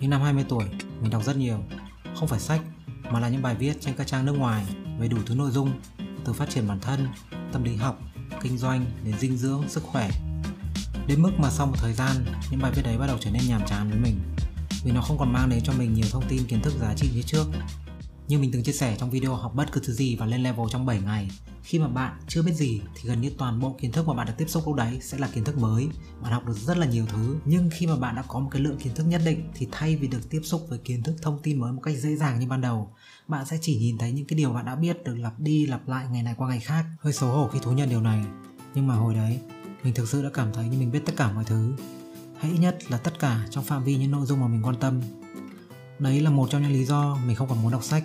Những năm 20 tuổi, mình đọc rất nhiều. Không phải sách, mà là những bài viết trên các trang nước ngoài về đủ thứ nội dung, từ phát triển bản thân, tâm lý học, kinh doanh đến dinh dưỡng, sức khỏe. Đến mức mà sau một thời gian, những bài viết đấy bắt đầu trở nên nhàm chán với mình vì nó không còn mang đến cho mình nhiều thông tin kiến thức giá trị như trước. Như mình từng chia sẻ trong video học bất cứ thứ gì và lên level trong 7 ngày. Khi mà bạn chưa biết gì thì gần như toàn bộ kiến thức mà bạn được tiếp xúc lúc đấy sẽ là kiến thức mới. Bạn học được rất là nhiều thứ, nhưng khi mà bạn đã có một cái lượng kiến thức nhất định thì thay vì được tiếp xúc với kiến thức thông tin mới một cách dễ dàng như ban đầu, bạn sẽ chỉ nhìn thấy những cái điều bạn đã biết được lặp đi lặp lại ngày này qua ngày khác. Hơi xấu hổ khi thú nhận điều này, nhưng mà hồi đấy, mình thực sự đã cảm thấy như mình biết tất cả mọi thứ. Hãy nhất là tất cả trong phạm vi những nội dung mà mình quan tâm. Đấy là một trong những lý do mình không còn muốn đọc sách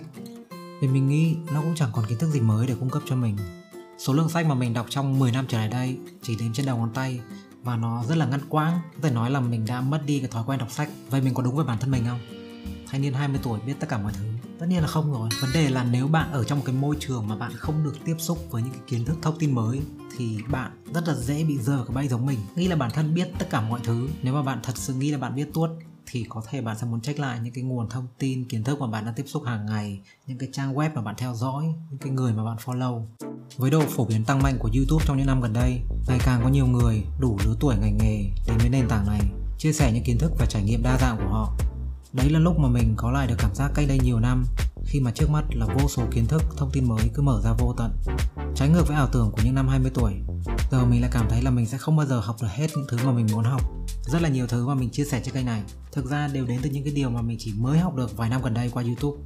vì mình nghĩ nó cũng chẳng còn kiến thức gì mới để cung cấp cho mình. Số lượng sách mà mình đọc trong 10 năm trở lại đây chỉ đếm trên đầu ngón tay và nó rất là ngăn quãng. Có thể nói là mình đã mất đi cái thói quen đọc sách. Vậy mình có đúng với bản thân mình không? Thanh niên 20 tuổi biết tất cả mọi thứ. Tất nhiên là không rồi. Vấn đề là nếu bạn ở trong một cái môi trường mà bạn không được tiếp xúc với những cái kiến thức, thông tin mới thì bạn rất là dễ bị rơi vào cái bẫy giống mình. Nghĩ là bản thân biết tất cả mọi thứ. Nếu mà bạn thật sự nghĩ là bạn biết tuốt thì có thể bạn sẽ muốn check lại những cái nguồn thông tin kiến thức mà bạn đang tiếp xúc hàng ngày những cái trang web mà bạn theo dõi những cái người mà bạn follow với độ phổ biến tăng mạnh của youtube trong những năm gần đây ngày càng có nhiều người đủ lứa tuổi ngành nghề đến với nền tảng này chia sẻ những kiến thức và trải nghiệm đa dạng của họ đấy là lúc mà mình có lại được cảm giác cách đây nhiều năm khi mà trước mắt là vô số kiến thức, thông tin mới cứ mở ra vô tận. Trái ngược với ảo tưởng của những năm 20 tuổi, giờ mình lại cảm thấy là mình sẽ không bao giờ học được hết những thứ mà mình muốn học. Rất là nhiều thứ mà mình chia sẻ trên kênh này thực ra đều đến từ những cái điều mà mình chỉ mới học được vài năm gần đây qua YouTube.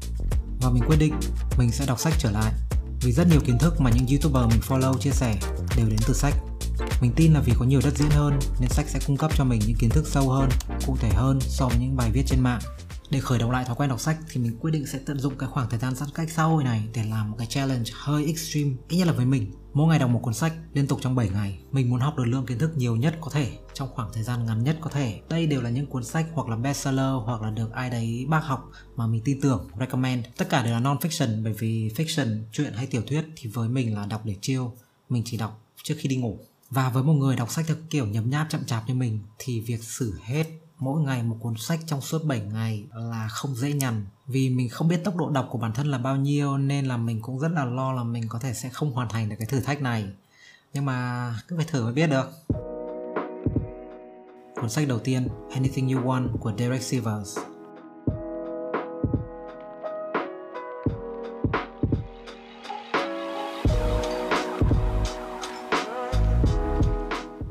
Và mình quyết định mình sẽ đọc sách trở lại vì rất nhiều kiến thức mà những YouTuber mình follow chia sẻ đều đến từ sách. Mình tin là vì có nhiều đất diễn hơn nên sách sẽ cung cấp cho mình những kiến thức sâu hơn, cụ thể hơn so với những bài viết trên mạng để khởi động lại thói quen đọc sách thì mình quyết định sẽ tận dụng cái khoảng thời gian giãn cách xã hội này để làm một cái challenge hơi extreme, ít nhất là với mình. Mỗi ngày đọc một cuốn sách liên tục trong 7 ngày. Mình muốn học được lượng kiến thức nhiều nhất có thể trong khoảng thời gian ngắn nhất có thể. Đây đều là những cuốn sách hoặc là bestseller hoặc là được ai đấy bác học mà mình tin tưởng, recommend. Tất cả đều là non-fiction bởi vì fiction, truyện hay tiểu thuyết thì với mình là đọc để chill. Mình chỉ đọc trước khi đi ngủ. Và với một người đọc sách theo kiểu nhấm nháp chậm chạp như mình thì việc xử hết mỗi ngày một cuốn sách trong suốt 7 ngày là không dễ nhằn vì mình không biết tốc độ đọc của bản thân là bao nhiêu, nên là mình cũng rất là lo là mình có thể sẽ không hoàn thành được cái thử thách này. Nhưng mà cứ phải thử mới biết được. Cuốn sách đầu tiên, Anything You Want của Derek Sivers.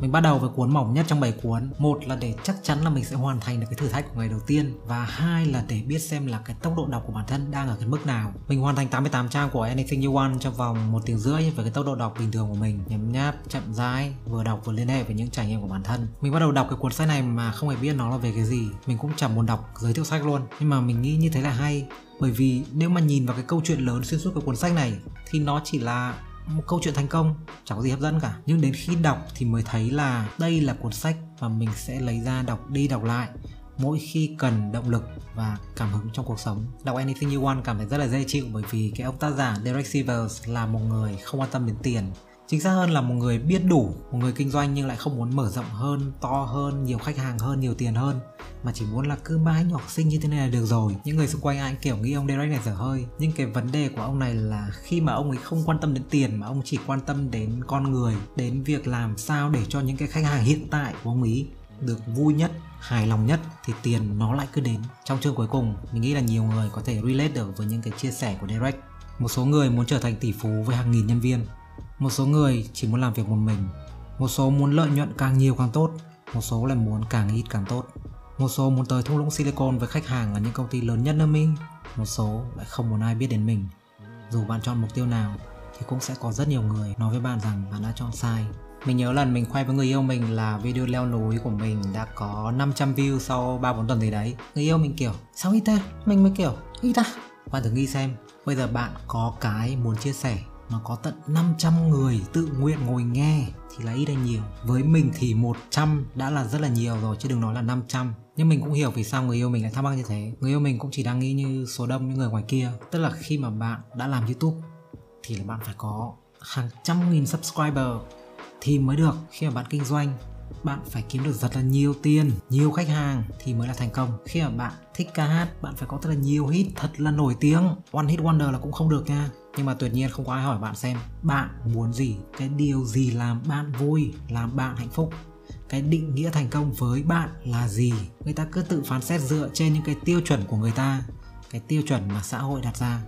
Mình bắt đầu với cuốn mỏng nhất trong 7 cuốn. Một là để chắc chắn là mình sẽ hoàn thành được cái thử thách của ngày đầu tiên và hai là để biết xem là cái tốc độ đọc của bản thân đang ở cái mức nào. Mình hoàn thành 88 trang của Anything You Want trong vòng một tiếng rưỡi với cái tốc độ đọc bình thường của mình, nhấm nháp, chậm rãi, vừa đọc vừa liên hệ với những trải nghiệm của bản thân. Mình bắt đầu đọc cái cuốn sách này mà không hề biết nó là về cái gì. Mình cũng chẳng muốn đọc giới thiệu sách luôn. Nhưng mà mình nghĩ như thế là hay bởi vì nếu mà nhìn vào cái câu chuyện lớn xuyên suốt cái cuốn sách này thì nó chỉ là một câu chuyện thành công, chẳng có gì hấp dẫn cả nhưng đến khi đọc thì mới thấy là đây là cuốn sách mà mình sẽ lấy ra đọc đi đọc lại mỗi khi cần động lực và cảm hứng trong cuộc sống. Đọc Anything You Want cảm thấy rất là dễ chịu bởi vì cái ông tác giả Derek Sivers là một người không quan tâm đến tiền chính xác hơn là một người biết đủ, một người kinh doanh nhưng lại không muốn mở rộng hơn, to hơn, nhiều khách hàng hơn, nhiều tiền hơn. Mà chỉ muốn là cứ mãi nhỏ sinh như thế này là được rồi. Những người xung quanh anh kiểu nghĩ ông Derek này dở hơi. Nhưng cái vấn đề của ông này là khi mà ông ấy không quan tâm đến tiền mà ông chỉ quan tâm đến con người, đến việc làm sao để cho những cái khách hàng hiện tại của ông ấy được vui nhất, hài lòng nhất, thì tiền nó lại cứ đến. Trong chương cuối cùng, mình nghĩ là nhiều người có thể relate được với những cái chia sẻ của Derek. Một số người muốn trở thành tỷ phú với hàng nghìn nhân viên một số người chỉ muốn làm việc một mình một số muốn lợi nhuận càng nhiều càng tốt một số lại muốn càng ít càng tốt một số muốn tới thung lũng silicon với khách hàng ở những công ty lớn nhất nước mỹ một số lại không muốn ai biết đến mình dù bạn chọn mục tiêu nào thì cũng sẽ có rất nhiều người nói với bạn rằng bạn đã chọn sai mình nhớ lần mình khoe với người yêu mình là video leo núi của mình đã có 500 view sau 3-4 tuần gì đấy Người yêu mình kiểu, sao ít ta? Mình mới kiểu, ít ta? Bạn thử nghĩ xem, bây giờ bạn có cái muốn chia sẻ mà có tận 500 người tự nguyện ngồi nghe thì là ít hay nhiều. Với mình thì 100 đã là rất là nhiều rồi, chứ đừng nói là 500 nhưng mình cũng hiểu vì sao người yêu mình lại thắc mắc như thế. Người yêu mình cũng chỉ đang nghĩ như số đông những người ngoài kia. Tức là khi mà bạn đã làm youtube thì là bạn phải có hàng trăm nghìn subscriber thì mới được. Khi mà bạn kinh doanh, bạn phải kiếm được rất là nhiều tiền, nhiều khách hàng thì mới là thành công. Khi mà bạn thích ca hát, bạn phải có thật là nhiều hit thật là nổi tiếng. One hit wonder là cũng không được nha nhưng mà tuyệt nhiên không có ai hỏi bạn xem bạn muốn gì, cái điều gì làm bạn vui, làm bạn hạnh phúc. Cái định nghĩa thành công với bạn là gì? Người ta cứ tự phán xét dựa trên những cái tiêu chuẩn của người ta, cái tiêu chuẩn mà xã hội đặt ra.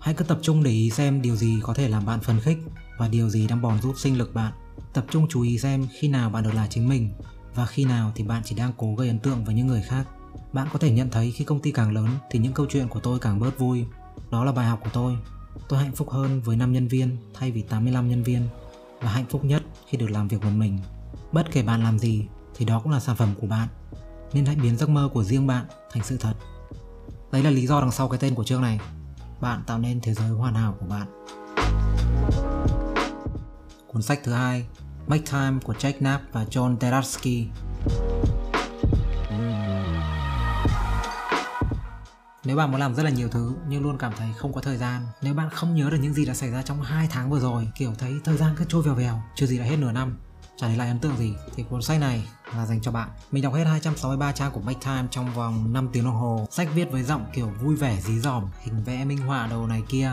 Hãy cứ tập trung để ý xem điều gì có thể làm bạn phấn khích và điều gì đang bòn rút sinh lực bạn. Tập trung chú ý xem khi nào bạn được là chính mình và khi nào thì bạn chỉ đang cố gây ấn tượng với những người khác. Bạn có thể nhận thấy khi công ty càng lớn thì những câu chuyện của tôi càng bớt vui. Đó là bài học của tôi tôi hạnh phúc hơn với 5 nhân viên thay vì 85 nhân viên. Và hạnh phúc nhất khi được làm việc một mình. Bất kể bạn làm gì thì đó cũng là sản phẩm của bạn, nên hãy biến giấc mơ của riêng bạn thành sự thật. Đấy là lý do đằng sau cái tên của chương này. Bạn tạo nên thế giới hoàn hảo của bạn. Cuốn sách thứ hai, Make Time của Jack Knapp và John Deradsky Nếu bạn muốn làm rất là nhiều thứ nhưng luôn cảm thấy không có thời gian, Nếu bạn không nhớ được những gì đã xảy ra trong hai tháng vừa rồi, Kiểu thấy thời gian cứ trôi vèo vèo, Chưa gì đã hết nửa năm, Chả để lại ấn tượng gì, Thì cuốn sách này là dành cho bạn. Mình đọc hết 263 trang của Make Time trong vòng 5 tiếng đồng hồ. Sách viết với giọng kiểu vui vẻ, dí dỏm, Hình vẽ minh họa đồ này kia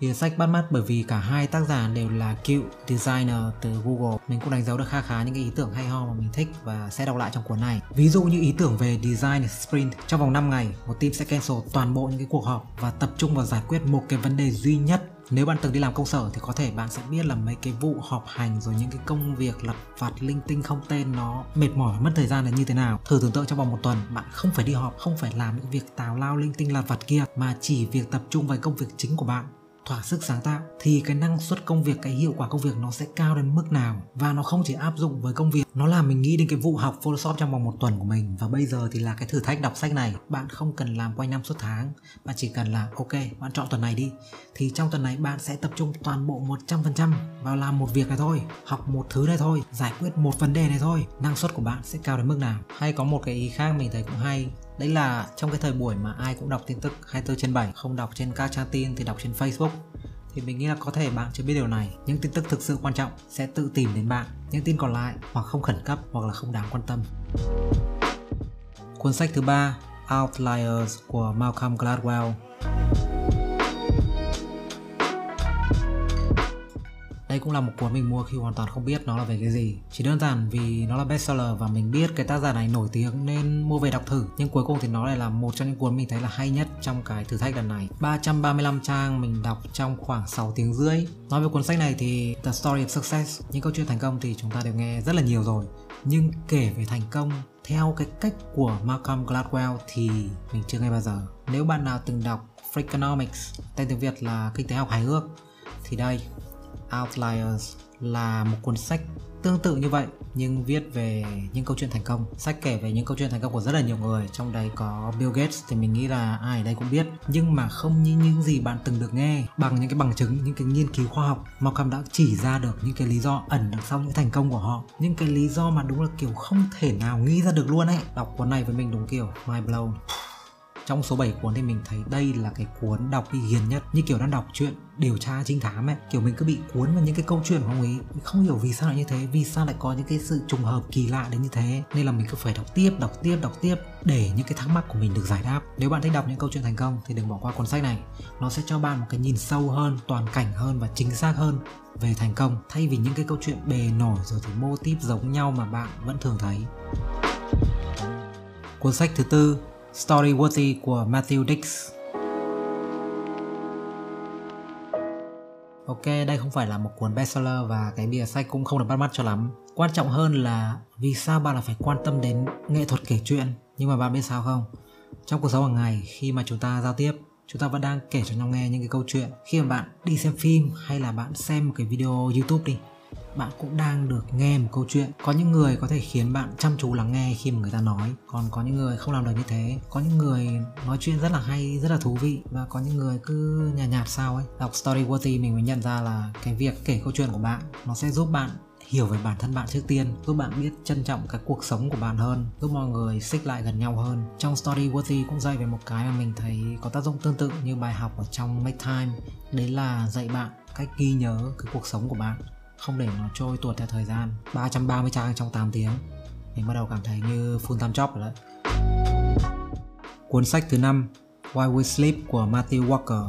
thì sách bắt mắt bởi vì cả hai tác giả đều là cựu designer từ Google. Mình cũng đánh dấu được khá khá những cái ý tưởng hay ho mà mình thích và sẽ đọc lại trong cuốn này. Ví dụ như ý tưởng về design sprint. Trong vòng 5 ngày, một team sẽ cancel toàn bộ những cái cuộc họp và tập trung vào giải quyết một cái vấn đề duy nhất nếu bạn từng đi làm công sở thì có thể bạn sẽ biết là mấy cái vụ họp hành rồi những cái công việc lặt vặt linh tinh không tên nó mệt mỏi mất thời gian là như thế nào thử tưởng tượng trong vòng một tuần bạn không phải đi họp không phải làm những việc tào lao linh tinh lặt vặt kia mà chỉ việc tập trung vào công việc chính của bạn thỏa sức sáng tạo thì cái năng suất công việc, cái hiệu quả công việc nó sẽ cao đến mức nào. Và nó không chỉ áp dụng với công việc, nó làm mình nghĩ đến cái vụ học photoshop trong vòng một tuần của mình. Và bây giờ thì là cái thử thách đọc sách này. Bạn không cần làm quanh năm suốt tháng, bạn chỉ cần là, ok, bạn chọn tuần này đi. Thì trong tuần này bạn sẽ tập trung toàn bộ 100% vào làm một việc này thôi, học một thứ này thôi, giải quyết một vấn đề này thôi. Năng suất của bạn sẽ cao đến mức nào? Hay có một cái ý khác mình thấy cũng hay Đấy là trong cái thời buổi mà ai cũng đọc tin tức 24 trên 7 Không đọc trên các trang tin thì đọc trên Facebook. Thì mình nghĩ là có thể bạn chưa biết điều này. Những tin tức thực sự quan trọng sẽ tự tìm đến bạn. Những tin còn lại hoặc không khẩn cấp hoặc là không đáng quan tâm. Cuốn sách thứ ba, Outliers của Malcolm Gladwell. Đây cũng là một cuốn mình mua khi hoàn toàn không biết nó là về cái gì. Chỉ đơn giản vì nó là bestseller và mình biết cái tác giả này nổi tiếng nên mua về đọc thử. Nhưng cuối cùng thì nó lại là một trong những cuốn mình thấy là hay nhất trong cái thử thách lần này. 335 trang mình đọc trong khoảng 6 tiếng rưỡi. Nói về cuốn sách này thì The Story of Success Những câu chuyện thành công thì chúng ta đều nghe rất là nhiều rồi. Nhưng kể về thành công theo cái cách của Malcolm Gladwell thì mình chưa nghe bao giờ. Nếu bạn nào từng đọc Freakonomics, tên tiếng Việt là Kinh tế học hài hước thì đây. Outliers là một cuốn sách tương tự như vậy, nhưng viết về những câu chuyện thành công. Sách kể về những câu chuyện thành công của rất là nhiều người, trong đây có Bill Gates thì mình nghĩ là ai ở đây cũng biết, nhưng mà không như những gì bạn từng được nghe bằng những cái bằng chứng, những cái nghiên cứu khoa học. Malcolm đã chỉ ra được những cái lý do ẩn đằng sau những thành công của họ, những cái lý do mà đúng là kiểu không thể nào nghĩ ra được luôn ấy. Đọc cuốn này với mình đúng kiểu mind blown trong số 7 cuốn thì mình thấy đây là cái cuốn đọc bị hiền nhất, như kiểu đang đọc chuyện điều tra trinh thám ấy. Kiểu mình cứ bị cuốn vào những cái câu chuyện của ông ấy không hiểu vì sao lại như thế, vì sao lại có những cái sự trùng hợp kỳ lạ đến như thế. Nên là mình cứ phải đọc tiếp đọc tiếp đọc tiếp để những cái thắc mắc của mình được giải đáp. Nếu bạn thích đọc những câu chuyện thành công thì đừng bỏ qua cuốn sách này. Nó sẽ cho bạn một cái nhìn sâu hơn, toàn cảnh hơn và chính xác hơn về thành công, thay vì những cái câu chuyện bề nổi rồi thì mô típ giống nhau mà bạn vẫn thường thấy. Cuốn sách thứ tư Storyworthy của Matthew Dix. Ok, đây không phải là một cuốn bestseller và cái bìa sách cũng không được bắt mắt cho lắm. Quan trọng hơn là vì sao bạn lại phải quan tâm đến nghệ thuật kể chuyện. Nhưng mà bạn biết sao không? Trong cuộc sống hàng ngày khi mà chúng ta giao tiếp chúng ta vẫn đang kể cho nhau nghe những cái câu chuyện khi mà bạn đi xem phim hay là bạn xem một cái video youtube đi bạn cũng đang được nghe một câu chuyện. Có những người có thể khiến bạn chăm chú lắng nghe khi mà người ta nói. Còn có những người không làm được như thế. Có những người nói chuyện rất là hay, rất là thú vị. Và có những người cứ nhạt nhạt sao ấy. Đọc story worthy mình mới nhận ra là cái việc kể câu chuyện của bạn, nó sẽ giúp bạn hiểu về bản thân bạn trước tiên. Giúp bạn biết trân trọng cái cuộc sống của bạn hơn. Giúp mọi người xích lại gần nhau hơn. Trong story worthy cũng dạy về một cái mà mình thấy có tác dụng tương tự như bài học ở trong make time. Đấy là dạy bạn cách ghi nhớ cái cuộc sống của bạn không để nó trôi tuột theo thời gian. 330 trang trong 8 tiếng. Mình bắt đầu cảm thấy như full time job rồi đấy. Cuốn sách thứ năm, Why We Sleep của Matthew Walker.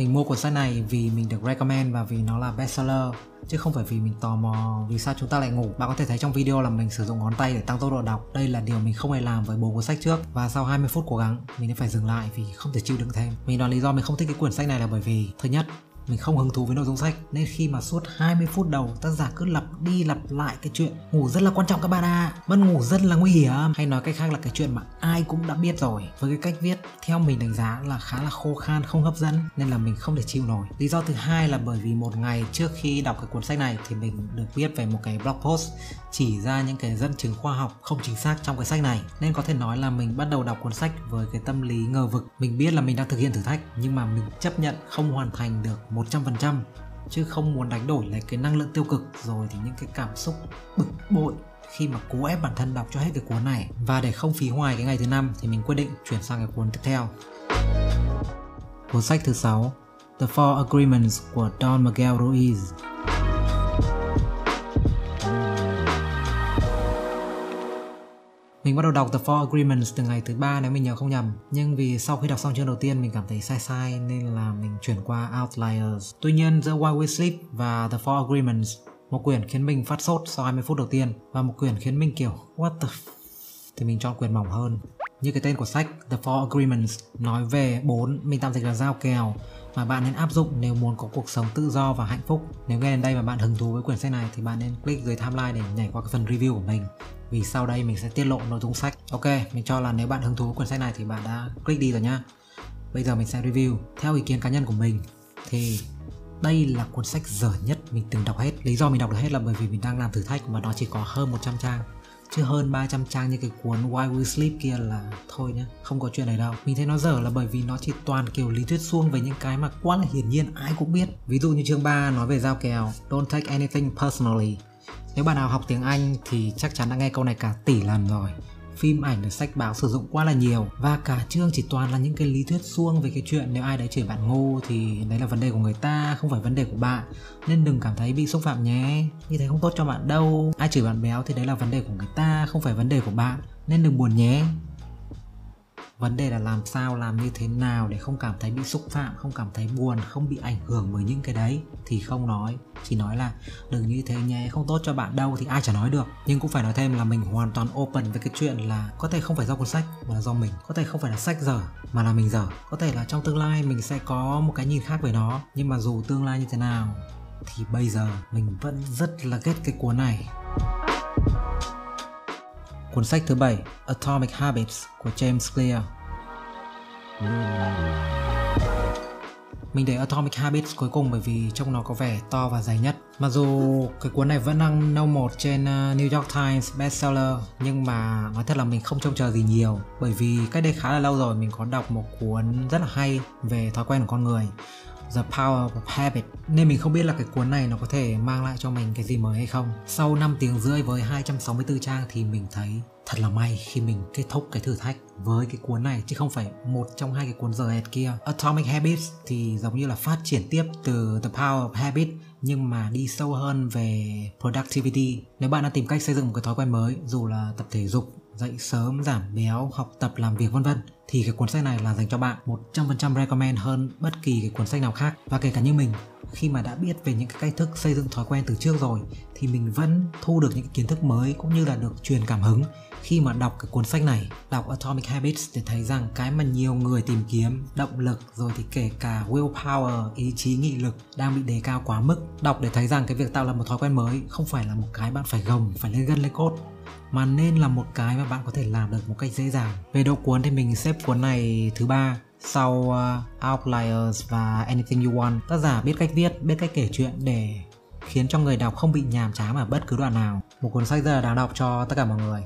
Mình mua cuốn sách này vì mình được recommend và vì nó là bestseller, chứ không phải vì mình tò mò vì sao chúng ta lại ngủ. Bạn có thể thấy trong video là mình sử dụng ngón tay để tăng tốc độ đọc. Đây là điều mình không hề làm với bốn cuốn sách trước và sau 20 phút cố gắng, mình đã phải dừng lại vì không thể chịu đựng thêm. Mình đoán lý do mình không thích cái quyển sách này là bởi vì, thứ nhất mình không hứng thú với nội dung sách, nên khi mà suốt 20 phút đầu tác giả cứ lặp đi lặp lại cái chuyện ngủ rất là quan trọng các bạn à mất ngủ rất là nguy hiểm. Hay nói cách khác là cái chuyện mà ai cũng đã biết rồi. Với cái cách viết theo mình đánh giá là khá là khô khan, không hấp dẫn, nên là mình không thể chịu nổi. Lý do thứ hai là bởi vì một ngày trước khi đọc cái cuốn sách này thì mình được biết về một cái blog post chỉ ra những cái dẫn chứng khoa học không chính xác trong cái sách này. Nên có thể nói là mình bắt đầu đọc cuốn sách với cái tâm lý ngờ vực. Mình biết là mình đang thực hiện thử thách, nhưng mà mình chấp nhận không hoàn thành được 100% chứ không muốn đánh đổi lấy cái năng lượng tiêu cực, rồi thì những cái cảm xúc bực bội khi mà cố ép bản thân đọc cho hết cái cuốn này. Và để không phí hoài cái ngày thứ năm thì mình quyết định chuyển sang cái cuốn tiếp theo. Cuốn sách thứ sáu, The Four Agreements của Don Miguel Ruiz. Mình bắt đầu đọc The Four Agreements từ ngày thứ ba nếu mình nhớ không nhầm. Nhưng vì sau khi đọc xong chương đầu tiên mình cảm thấy sai sai nên là mình chuyển qua Outliers. Tuy nhiên giữa Why We Sleep và The Four Agreements, một quyển khiến mình phát sốt sau 20 phút đầu tiên và một quyển khiến mình kiểu what the f... thì mình chọn quyển mỏng hơn. Như cái tên của sách The Four Agreements nói về bốn mình tạm dịch là giao kèo mà bạn nên áp dụng nếu muốn có cuộc sống tự do và hạnh phúc. Nếu nghe đến đây mà bạn hứng thú với quyển sách này thì bạn nên click dưới timeline để nhảy qua cái phần review của mình vì sau đây mình sẽ tiết lộ nội dung sách. Ok, mình cho là nếu bạn hứng thú cuốn quyển sách này thì bạn đã click đi rồi nhá. Bây giờ mình sẽ review. Theo ý kiến cá nhân của mình thì đây là cuốn sách dở nhất mình từng đọc hết. Lý do mình đọc được hết là bởi vì mình đang làm thử thách mà nó chỉ có hơn 100 trang chứ hơn 300 trang như cái cuốn Why We Sleep kia là thôi nhá không có chuyện này đâu mình thấy nó dở là bởi vì nó chỉ toàn kiểu lý thuyết suông về những cái mà quá là hiển nhiên ai cũng biết ví dụ như chương 3 nói về giao kèo don't take anything personally nếu bạn nào học tiếng Anh thì chắc chắn đã nghe câu này cả tỷ lần rồi. Phim ảnh được sách báo sử dụng quá là nhiều và cả chương chỉ toàn là những cái lý thuyết suông về cái chuyện nếu ai đấy chửi bạn ngu thì đấy là vấn đề của người ta, không phải vấn đề của bạn. Nên đừng cảm thấy bị xúc phạm nhé. Như thế không tốt cho bạn đâu. Ai chửi bạn béo thì đấy là vấn đề của người ta, không phải vấn đề của bạn. Nên đừng buồn nhé vấn đề là làm sao, làm như thế nào để không cảm thấy bị xúc phạm, không cảm thấy buồn, không bị ảnh hưởng bởi những cái đấy? Thì không nói, chỉ nói là đừng như thế nhé, không tốt cho bạn đâu thì ai chả nói được. Nhưng cũng phải nói thêm là mình hoàn toàn open với cái chuyện là có thể không phải do cuốn sách mà là do mình. Có thể không phải là sách dở mà là mình dở. Có thể là trong tương lai mình sẽ có một cái nhìn khác về nó. Nhưng mà dù tương lai như thế nào thì bây giờ mình vẫn rất là ghét cái cuốn này. Cuốn sách thứ bảy, Atomic Habits của James Clear mình để Atomic Habits cuối cùng bởi vì trông nó có vẻ to và dày nhất. Mặc dù cái cuốn này vẫn đang nâu một trên ờ, New York Times bestseller, nhưng mà nói thật là mình không trông chờ gì nhiều, bởi vì cách đây khá là lâu rồi mình có đọc một cuốn rất là hay về thói quen của con người The Power of Habit nên mình không biết là cái cuốn này nó có thể mang lại cho mình cái gì mới hay không. Sau 5 tiếng rưỡi với 264 trang thì mình thấy thật là may khi mình kết thúc cái thử thách với cái cuốn này, chứ không phải một trong hai cái cuốn giờ hẹt kia. Atomic Habits thì giống như là phát triển tiếp từ The Power of Habit, nhưng mà đi sâu hơn về productivity. Nếu bạn đang tìm cách xây dựng một cái thói quen mới, dù là tập thể dục dậy sớm, giảm béo, học tập, làm việc vân vân. Thì cái cuốn sách này là dành cho bạn 100% recommend hơn bất kỳ cái cuốn sách nào khác. Và kể cả như mình khi mà đã biết về những cái cách thức xây dựng thói quen từ trước rồi thì mình vẫn thu được những cái kiến thức mới cũng như là được truyền cảm hứng. Khi mà đọc cái cuốn sách này đọc Atomic Habits để thấy rằng cái mà nhiều người tìm kiếm động lực rồi thì kể cả willpower ý chí nghị lực đang bị đề cao quá mức. Đọc để thấy rằng cái việc tạo lập một thói quen mới không phải là một cái bạn phải gồng phải lên gân lên cốt mà nên là một cái mà bạn có thể làm được một cách dễ dàng. Về độ cuốn thì mình xếp cuốn này thứ ba sau uh, Outliers và Anything You Want. Tác giả biết cách viết biết cách kể chuyện để khiến cho người đọc không bị nhàm chán ở bất cứ đoạn nào. Một cuốn sách rất là đáng đọc cho tất cả mọi người.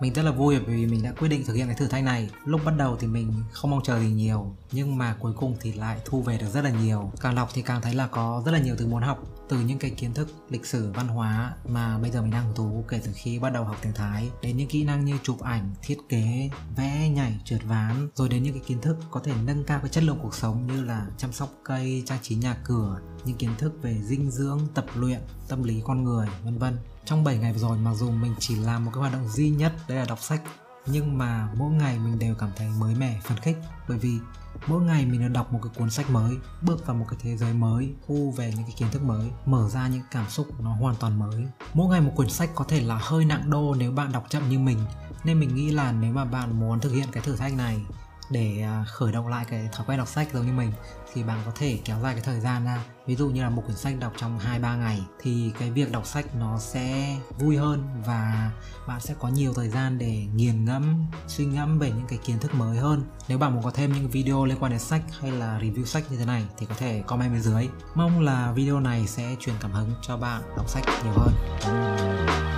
Mình rất là vui bởi vì mình đã quyết định thực hiện cái thử thách này. Lúc bắt đầu thì mình không mong chờ gì nhiều, nhưng mà cuối cùng thì lại thu về được rất là nhiều. Càng đọc thì càng thấy là có rất là nhiều thứ muốn học từ những cái kiến thức lịch sử văn hóa mà bây giờ mình đang hứng thú kể từ khi bắt đầu học tiếng Thái đến những kỹ năng như chụp ảnh, thiết kế, vẽ, nhảy, trượt ván rồi đến những cái kiến thức có thể nâng cao cái chất lượng cuộc sống như là chăm sóc cây, trang trí nhà cửa, những kiến thức về dinh dưỡng, tập luyện, tâm lý con người, vân vân. Trong 7 ngày vừa rồi, mặc dù mình chỉ làm một cái hoạt động duy nhất đấy là đọc sách, nhưng mà mỗi ngày mình đều cảm thấy mới mẻ, phấn khích. Bởi vì mỗi ngày mình được đọc một cái cuốn sách mới, bước vào một cái thế giới mới, thu về những cái kiến thức mới, mở ra những cảm xúc nó hoàn toàn mới. Mỗi ngày một cuốn sách có thể là hơi nặng đô nếu bạn đọc chậm như mình, nên mình nghĩ là nếu mà bạn muốn thực hiện cái thử thách này để à, khởi động lại cái thói quen đọc sách giống như mình thì bạn có thể kéo dài cái thời gian ra. Ví dụ như là một quyển sách đọc trong 2-3 ngày thì cái việc đọc sách nó sẽ vui hơn và bạn sẽ có nhiều thời gian để nghiền ngẫm, suy ngẫm về những cái kiến thức mới hơn. Nếu bạn muốn có thêm những video liên quan đến sách hay là review sách như thế này thì có thể comment bên dưới. Mong là video này sẽ truyền cảm hứng cho bạn đọc sách nhiều hơn.